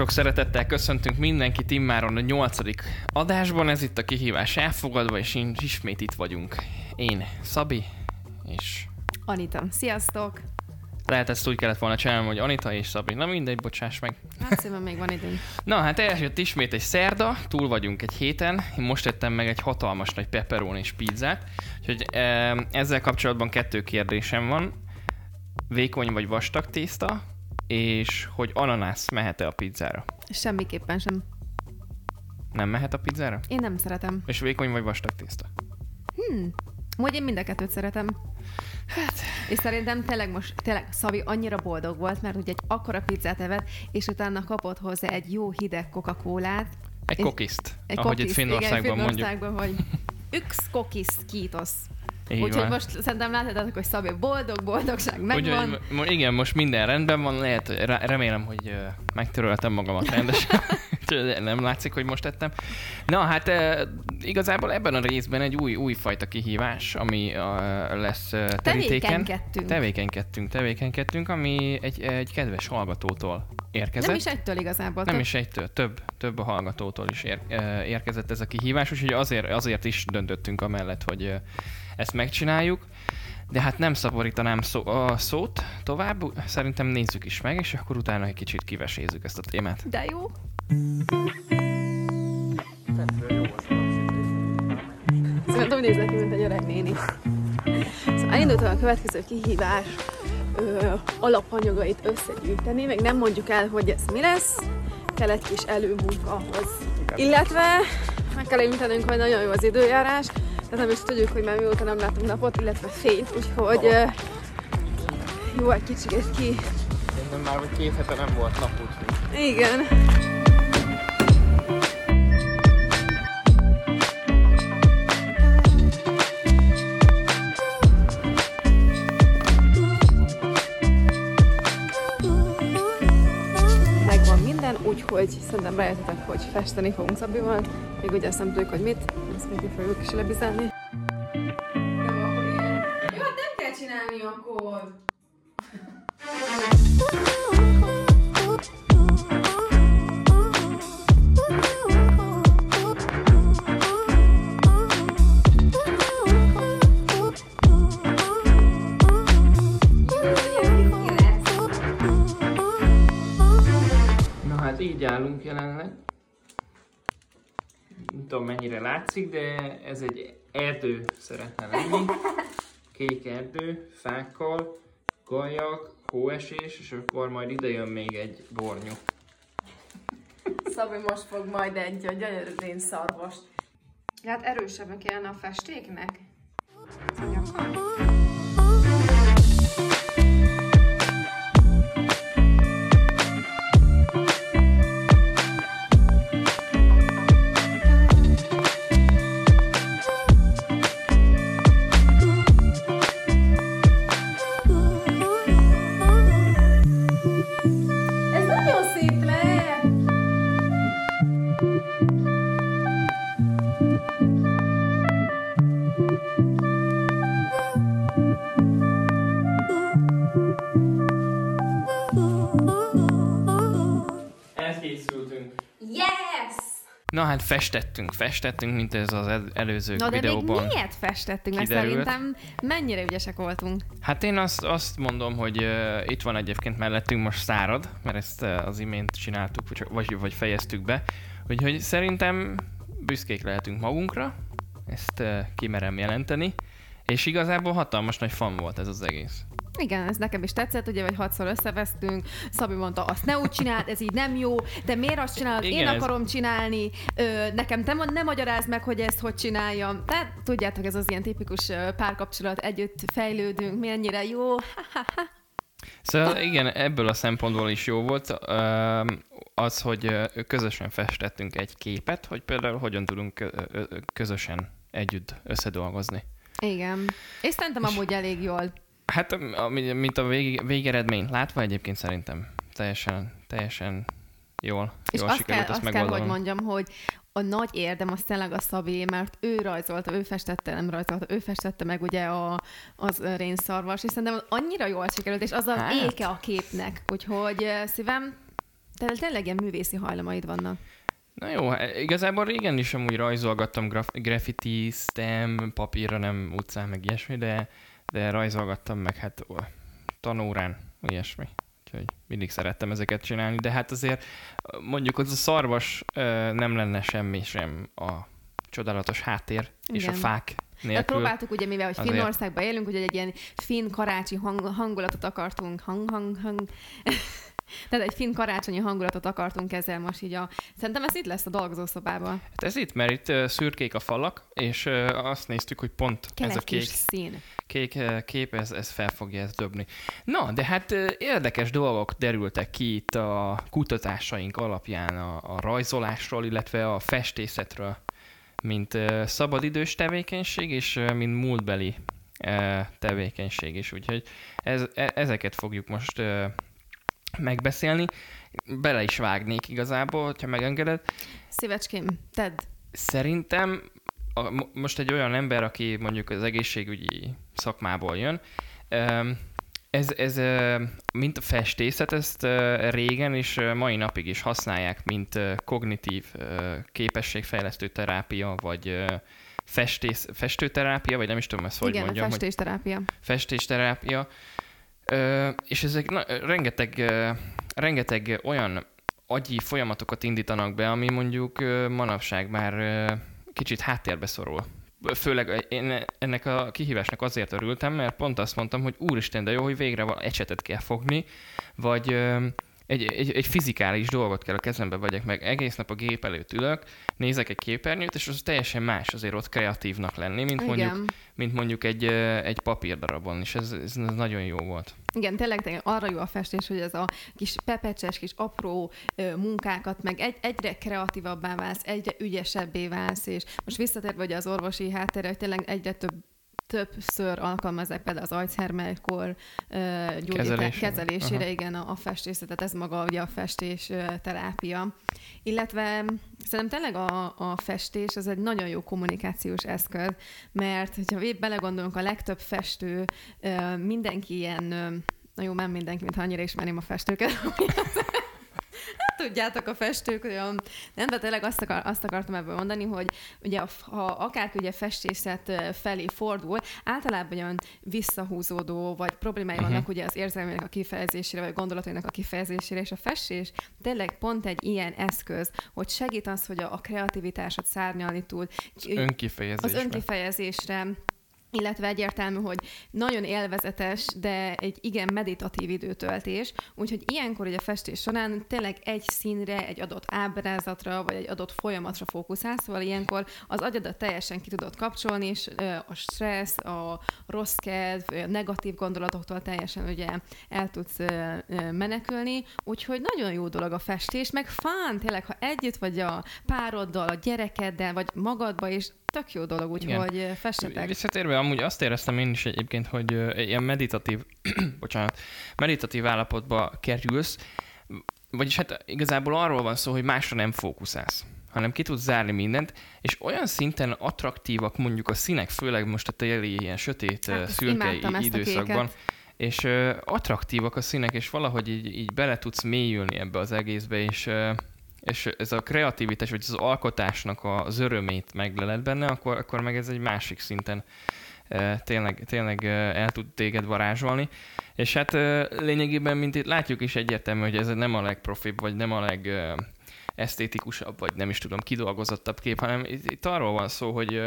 Sok-sok szeretettel köszöntünk mindenkit immáron a nyolcadik adásban. Ez itt a kihívás elfogadva, és én ismét itt vagyunk. Én, Szabi, és Anita. Sziasztok! lehet ezt úgy kellett volna csinálni, hogy Anita és Szabi. Na mindegy, bocsáss meg. Hát szépen még van időnk. Na hát eljött ismét egy szerda, túl vagyunk egy héten. Én most ettem meg egy hatalmas nagy pepperoni és pizzát. Úgyhogy ezzel kapcsolatban kettő kérdésem van. Vékony vagy vastag tészta, és hogy ananász mehet-e a pizzára? Semmiképpen sem. Nem mehet a pizzára? Én nem szeretem. És vékony vagy vastag tészta? Hmm. Hogy én mind a kettőt szeretem. Hát. És szerintem tényleg most, tényleg Szavi annyira boldog volt, mert ugye egy akkora pizzát evett, és utána kapott hozzá egy jó hideg Coca-Colát. Egy És- kokiszt, Egy ahogy kokiszt, itt Finnországban igen, mondjuk. Finnországban, hogy Yx kokis kítosz. Így Úgyhogy van. most szerintem láthatátok, hogy Szabi boldog, boldogság megvan. Úgyhogy igen, most minden rendben van, lehet, re- remélem, hogy megtöröltem magamat rendesen. Nem látszik, hogy most tettem. Na hát ö, igazából ebben a részben egy új, új fajta kihívás, ami ö, lesz ö, terítéken. Tevékenykedtünk. Tevékenykedtünk, tevékenykedtünk, ami egy, egy kedves hallgatótól érkezett. Nem is egytől igazából. Nem több- is egytől, több, több a hallgatótól is ér, érkezett ez a kihívás, úgyhogy azért, azért is döntöttünk amellett, hogy ezt megcsináljuk. De hát nem szaporítanám szó, a szót tovább, szerintem nézzük is meg, és akkor utána egy kicsit kivesézzük ezt a témát. De jó. Szerintem úgy nézek ki, mint egy öreg néni. Szóval elindultam a következő kihívás ö, alapanyagait összegyűjteni, még nem mondjuk el, hogy ez mi lesz, kell egy kis előmunka ahhoz. Illetve meg kell említenünk, hogy nagyon jó az időjárás, tehát nem is tudjuk, hogy már mióta nem látunk napot, illetve fényt, úgyhogy ö, jó egy kicsit ki. Szerintem már vagy két hete nem volt nap, úgyhogy... Igen. Úgyhogy szerintem rájöttetek, hogy festeni fogunk Szabival. Még ugye azt nem tudjuk, hogy mit, ezt még fogjuk is lebizálni. Jó, hát nem kell csinálni akkor. Tudom mennyire látszik, de ez egy erdő szeretne lenni. Kék erdő, fákkal, gajak, hóesés, és akkor majd ide jön még egy bornyú. Szabi most fog majd egy gyönyörű szarvast. Hát erősebben kellene a festéknek. Az hát festettünk, festettünk, mint ez az el- előző Na de még miért festettünk? Mert szerintem mennyire ügyesek voltunk. Hát én azt, azt mondom, hogy uh, itt van egyébként mellettünk most szárad, mert ezt uh, az imént csináltuk, vagy, vagy fejeztük be. Úgyhogy szerintem büszkék lehetünk magunkra, ezt uh, kimerem jelenteni. És igazából hatalmas nagy fan volt ez az egész. Igen, ez nekem is tetszett, ugye, hogy hatszor összevesztünk, Szabi mondta, azt ne úgy csináld, ez így nem jó, de miért azt csinálod, én Igen, ez- akarom csinálni, ö, nekem te mond- ne magyarázd meg, hogy ezt hogy csináljam. Tehát tudjátok, ez az ilyen tipikus párkapcsolat, együtt fejlődünk, mennyire jó. Szóval igen, ebből a szempontból is jó volt az, hogy közösen festettünk egy képet, hogy például hogyan tudunk közösen együtt összedolgozni. Igen. És szerintem amúgy elég jól. Hát, mint a vég, végeredmény látva egyébként szerintem teljesen, teljesen jól, És jól azt sikerült kell, ezt azt kell, hogy mondjam, hogy a nagy érdem az tényleg a Szabé, mert ő rajzolta, ő festette, nem rajzolta, ő festette meg ugye a, az rénszarvas, és szerintem annyira jól sikerült, és az az Hát. éke a képnek. Úgyhogy eh, szívem, Tehát tényleg ilyen művészi hajlamaid vannak. Na jó, igazából régen is amúgy rajzolgattam graf- graffitistem, papírra, nem utcán, meg ilyesmi, de, de rajzolgattam meg hát tanórán, ilyesmi. Úgyhogy mindig szerettem ezeket csinálni, de hát azért mondjuk az a szarvas nem lenne semmi sem a csodálatos háttér és a fák nélkül. próbáltuk ugye, mivel hogy. Finnországban élünk, ugye egy ilyen finn karácsi hang, hangulatot akartunk, hang, hang, hang. Tehát egy finn karácsonyi hangulatot akartunk ezzel most így a... Szerintem ez itt lesz a dolgozószobában. Hát ez itt, mert itt szürkék a falak, és azt néztük, hogy pont Kell ez a kék szín. kék kép, ez, ez fel fogja ezt dobni. Na, de hát érdekes dolgok derültek ki itt a kutatásaink alapján a, a rajzolásról, illetve a festészetről, mint szabadidős tevékenység, és mint múltbeli tevékenység is. Úgyhogy ez, e- ezeket fogjuk most megbeszélni. Bele is vágnék igazából, hogyha megengeded. Szívecském, tedd. Szerintem a, mo- most egy olyan ember, aki mondjuk az egészségügyi szakmából jön, ez, ez mint a festészet, ezt régen és mai napig is használják, mint kognitív képességfejlesztő terápia, vagy ö, festész, festőterápia, vagy nem is tudom ezt hogy Igen, mondjam, a hogy festésterápia. És ezek na, rengeteg, rengeteg olyan agyi folyamatokat indítanak be, ami mondjuk manapság már kicsit háttérbe szorul. Főleg én ennek a kihívásnak azért örültem, mert pont azt mondtam, hogy úristen, de jó, hogy végre val- ecsetet kell fogni, vagy ö, egy, egy, egy fizikális dolgot kell a kezembe vegyek meg. Egész nap a gép előtt ülök, nézek egy képernyőt, és az teljesen más azért ott kreatívnak lenni, mint mondjuk Igen. mint mondjuk egy, egy papírdarabon, és ez, ez nagyon jó volt. Igen, tényleg, tényleg arra jó a festés, hogy ez a kis pepecses, kis apró ö, munkákat, meg egy, egyre kreatívabbá válsz, egyre ügyesebbé válsz, és most visszatérve ugye az orvosi háttérre, hogy tényleg egyre több többször alkalmazzák például az ö, gyógyítás Kezelésére. Aha. igen, a, a festészetet, ez maga ugye a festés terápia. Illetve szerintem tényleg a, a festés az egy nagyon jó kommunikációs eszköz, mert hogyha belegondolunk, a legtöbb festő, mindenki ilyen, na jó, nem mindenki, mintha annyira ismerném a festőket, tudjátok a festők, hogy nem, de tényleg azt, akar, azt akartam ebből mondani, hogy ugye ha akárki ugye festészet felé fordul, általában olyan visszahúzódó, vagy problémái Mhm. vannak ugye az érzelmének a kifejezésére, vagy a gondolatainak a kifejezésére, és a festés tényleg pont egy ilyen eszköz, hogy segít az, hogy a, a kreativitásod szárnyalni tud, Az önkifejezésben. az önkifejezésre, illetve egyértelmű, hogy nagyon élvezetes, de egy igen meditatív időtöltés, úgyhogy ilyenkor ugye a festés során tényleg egy színre, egy adott ábrázatra, vagy egy adott folyamatra fókuszálsz, szóval ilyenkor az agyadat teljesen ki tudod kapcsolni, és a stressz, a rossz kedv, a negatív gondolatoktól teljesen ugye el tudsz menekülni, úgyhogy nagyon jó dolog a festés, meg fán, tényleg, ha együtt vagy a pároddal, a gyerekeddel, vagy magadba is, tök jó dolog, úgyhogy ö, fessetek. Visszatérve, amúgy azt éreztem én is egyébként, hogy ilyen meditatív, bocsánat, meditatív állapotba kerülsz, vagyis hát igazából arról van szó, hogy másra nem fókuszálsz hanem ki tudsz zárni mindent, és olyan szinten attraktívak mondjuk a színek, főleg most a téli ilyen sötét, Hát, szürke időszakban, és ö, attraktívak a színek, és valahogy így, így bele tudsz mélyülni ebbe az egészbe, és, ö, és ez a kreativitás, vagy az alkotásnak az örömét megleled benne, akkor, akkor meg ez egy másik szinten ö, tényleg, tényleg ö, el tud téged varázsolni. És hát ö, lényegében, mint itt látjuk is egyértelmű, hogy ez nem a legprofibb, vagy nem a leg esztétikusabb, vagy nem is tudom, kidolgozottabb kép, hanem itt, itt arról van szó, hogy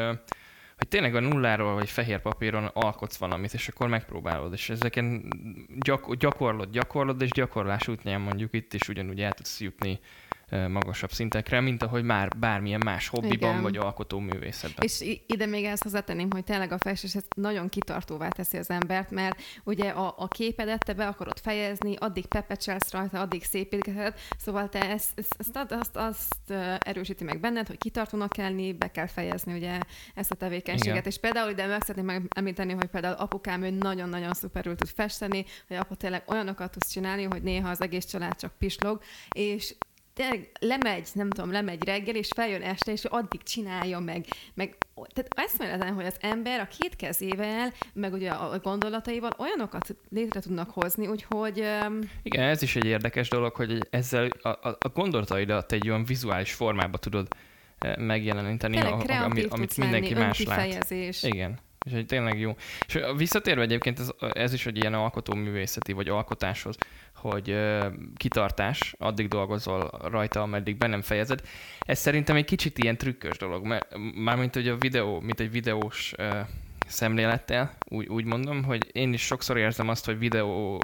hogy tényleg a nulláról vagy fehér papíron alkotsz valamit, és akkor megpróbálod, és ezeken gyak, gyakorlod, gyakorlod, és gyakorlás útján mondjuk itt is ugyanúgy el tudsz jutni magasabb szintekre, mint ahogy már bármilyen más hobbiban Igen. vagy alkotó művészetben. És ide még ezt hozzátenném, hogy tényleg a festés ez nagyon kitartóvá teszi az embert, mert ugye a, a képedet te be akarod fejezni, addig pepecselsz rajta, addig szépítgeted, szóval te ezt, ezt, ezt, azt, azt, erősíti meg benned, hogy kitartónak kell lenni, be kell fejezni ugye ezt a tevékenységet. Igen. És például ide meg szeretném megemlíteni, hogy például apukám ő nagyon-nagyon szuperül tud festeni, hogy apa tényleg olyanokat tudsz csinálni, hogy néha az egész család csak pislog, és tényleg lemegy, nem tudom, lemegy reggel, és feljön este, és addig csinálja meg, meg tehát eszméletlen, hogy az ember a két kezével, meg ugye a gondolataival olyanokat létre tudnak hozni, úgyhogy... Um... Igen, ez is egy érdekes dolog, hogy ezzel a, a, a gondolataidat egy olyan vizuális formába tudod megjeleníteni, a, ami, amit mindenki más lát. Igen. És hogy tényleg jó. És visszatérve egyébként ez, ez is egy ilyen alkotóművészeti vagy alkotáshoz, hogy uh, kitartás, addig dolgozol rajta, ameddig be nem fejezed. Ez szerintem egy kicsit ilyen trükkös dolog, mert mármint hogy a videó, mint egy videós uh, szemlélettel, úgy, úgy mondom, hogy én is sokszor érzem azt, hogy videó,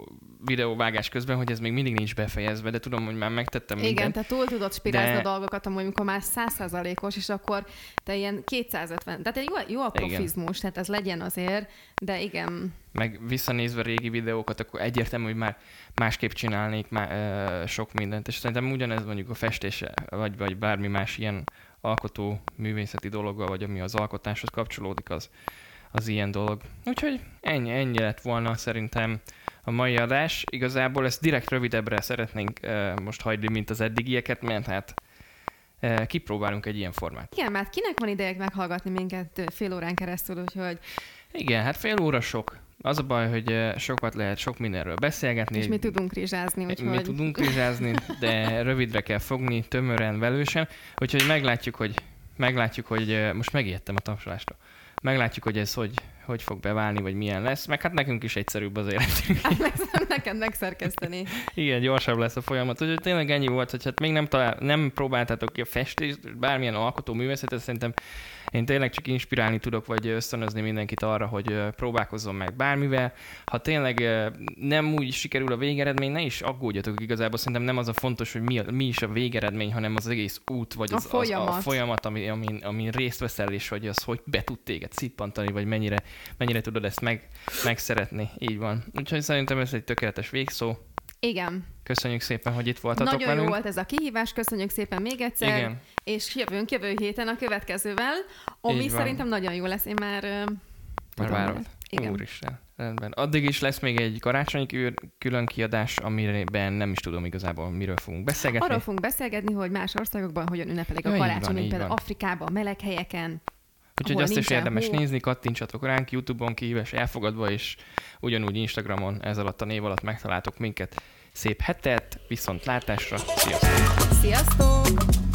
videóvágás közben, hogy ez még mindig nincs befejezve, de tudom, hogy már megtettem Igen, mindent. te túl tudod spirázni de... a dolgokat, amúgy, amikor már 100%-os, és akkor te ilyen 250, tehát egy jó, jó a profizmus, igen. tehát ez legyen azért, de igen. Meg visszanézve régi videókat, akkor egyértelmű, hogy már másképp csinálnék már, ö, sok mindent, és szerintem ugyanez mondjuk a festése, vagy, vagy bármi más ilyen alkotó művészeti dologgal, vagy ami az alkotáshoz kapcsolódik, az, az ilyen dolog. Úgyhogy ennyi, ennyi lett volna szerintem a mai adás. Igazából ezt direkt rövidebbre szeretnénk most hagyni, mint az eddigieket, mert hát kipróbálunk egy ilyen formát. Igen, mert kinek van idejek meghallgatni minket fél órán keresztül, úgyhogy... Igen, hát fél óra sok. Az a baj, hogy sokat lehet sok mindenről beszélgetni. És mi tudunk rizsázni, úgyhogy... Mi tudunk rizsázni, de rövidre kell fogni, tömören, velősen. Úgyhogy meglátjuk, hogy meglátjuk, hogy most megijedtem a tapsolástól meglátjuk, hogy ez hogy, hogy fog beválni, vagy milyen lesz, meg hát nekünk is egyszerűbb az életünk. Hát neked megszerkeszteni. Igen, gyorsabb lesz a folyamat. Úgyhogy tényleg ennyi volt, hogy hát még nem, talál, nem próbáltátok ki a festést, bármilyen alkotó művészetet, szerintem én tényleg csak inspirálni tudok, vagy ösztönözni mindenkit arra, hogy próbálkozzon meg bármivel. Ha tényleg nem úgy sikerül a végeredmény, ne is aggódjatok igazából. Szerintem nem az a fontos, hogy mi, mi is a végeredmény, hanem az egész út, vagy az, a folyamat, az, a folyamat ami, amin, amin részt veszel, és hogy az hogy be tud téged szippantani, vagy mennyire, mennyire tudod ezt meg, megszeretni. Így van. Úgyhogy szerintem ez egy tökéletes végszó. Igen. Köszönjük szépen, hogy itt voltatok Nagyon velünk. jó volt ez a kihívás, köszönjük szépen még egyszer. Igen. És jövünk jövő héten a következővel, ami szerintem nagyon jó lesz. Én már... Már várod. Igen. Úristen. Rendben. Addig is lesz még egy karácsonyi külön kiadás, amiben nem is tudom igazából, miről fogunk beszélgetni. Arról fogunk beszélgetni, hogy más országokban hogyan ünnepelik a karácsonyt, például Afrikában, meleg helyeken. Úgyhogy azt is érdemes hó. nézni, kattintsatok ránk, Youtube-on kihívás elfogadva, és ugyanúgy Instagramon ez alatt a név alatt megtaláltok minket. Szép hetet, viszont látásra, sziasztok! Sziasztok!